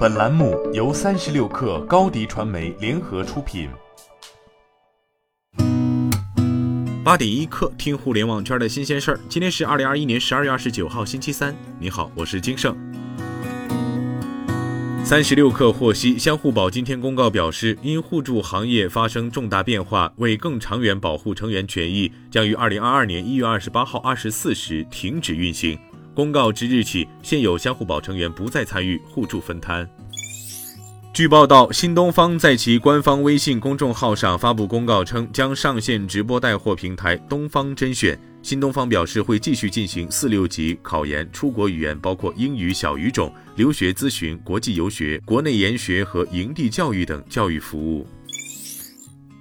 本栏目由三十六氪高低传媒联合出品。八点一刻，听互联网圈的新鲜事儿。今天是二零二一年十二月二十九号，星期三。你好，我是金盛。三十六氪获悉，相互保今天公告表示，因互助行业发生重大变化，为更长远保护成员权益，将于二零二二年一月二十八号二十四时停止运行。公告之日起，现有相互保成员不再参与互助分摊。据报道，新东方在其官方微信公众号上发布公告称，将上线直播带货平台东方甄选。新东方表示，会继续进行四六级考研、出国语言，包括英语小语种、留学咨询、国际游学、国内研学和营地教育等教育服务。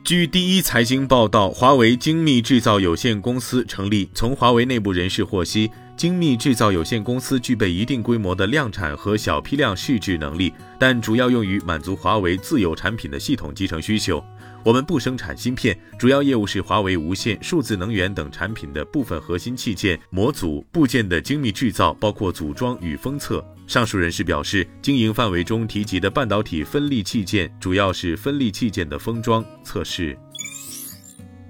据第一财经报道，华为精密制造有限公司成立。从华为内部人士获悉，精密制造有限公司具备一定规模的量产和小批量试制能力，但主要用于满足华为自有产品的系统集成需求。我们不生产芯片，主要业务是华为无线、数字能源等产品的部分核心器件、模组、部件的精密制造，包括组装与封测。上述人士表示，经营范围中提及的半导体分立器件，主要是分立器件的封装测试。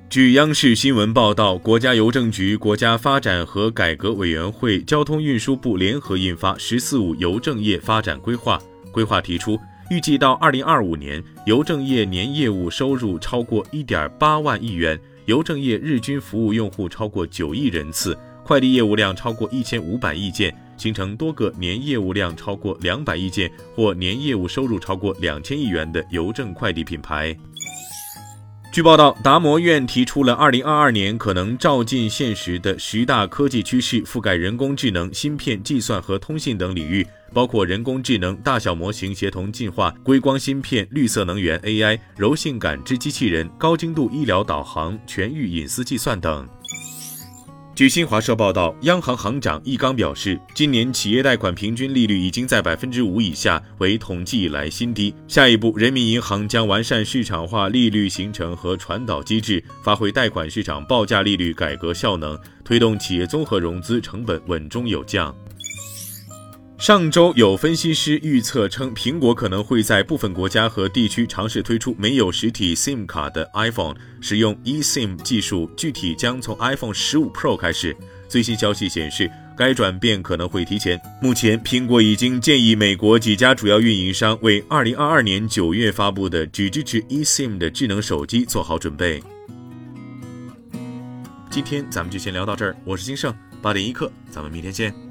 据央视新闻报道，国家邮政局、国家发展和改革委员会、交通运输部联合印发《“十四五”邮政业发展规划》，规划提出。预计到二零二五年，邮政业年业务收入超过一点八万亿元，邮政业日均服务用户超过九亿人次，快递业务量超过一千五百亿件，形成多个年业务量超过两百亿件或年业务收入超过两千亿元的邮政快递品牌。据报道，达摩院提出了2022年可能照进现实的十大科技趋势，覆盖人工智能、芯片、计算和通信等领域。包括人工智能、大小模型协同进化、硅光芯片、绿色能源、AI、柔性感知机器人、高精度医疗导航、全域隐私计算等。据新华社报道，央行行长易纲表示，今年企业贷款平均利率已经在百分之五以下，为统计以来新低。下一步，人民银行将完善市场化利率形成和传导机制，发挥贷款市场报价利率改革效能，推动企业综合融资成本稳中有降。上周有分析师预测称，苹果可能会在部分国家和地区尝试推出没有实体 SIM 卡的 iPhone，使用 eSIM 技术，具体将从 iPhone 十五 Pro 开始。最新消息显示，该转变可能会提前。目前，苹果已经建议美国几家主要运营商为2022年9月发布的只支持 eSIM 的智能手机做好准备。今天咱们就先聊到这儿，我是金盛，八点一刻，咱们明天见。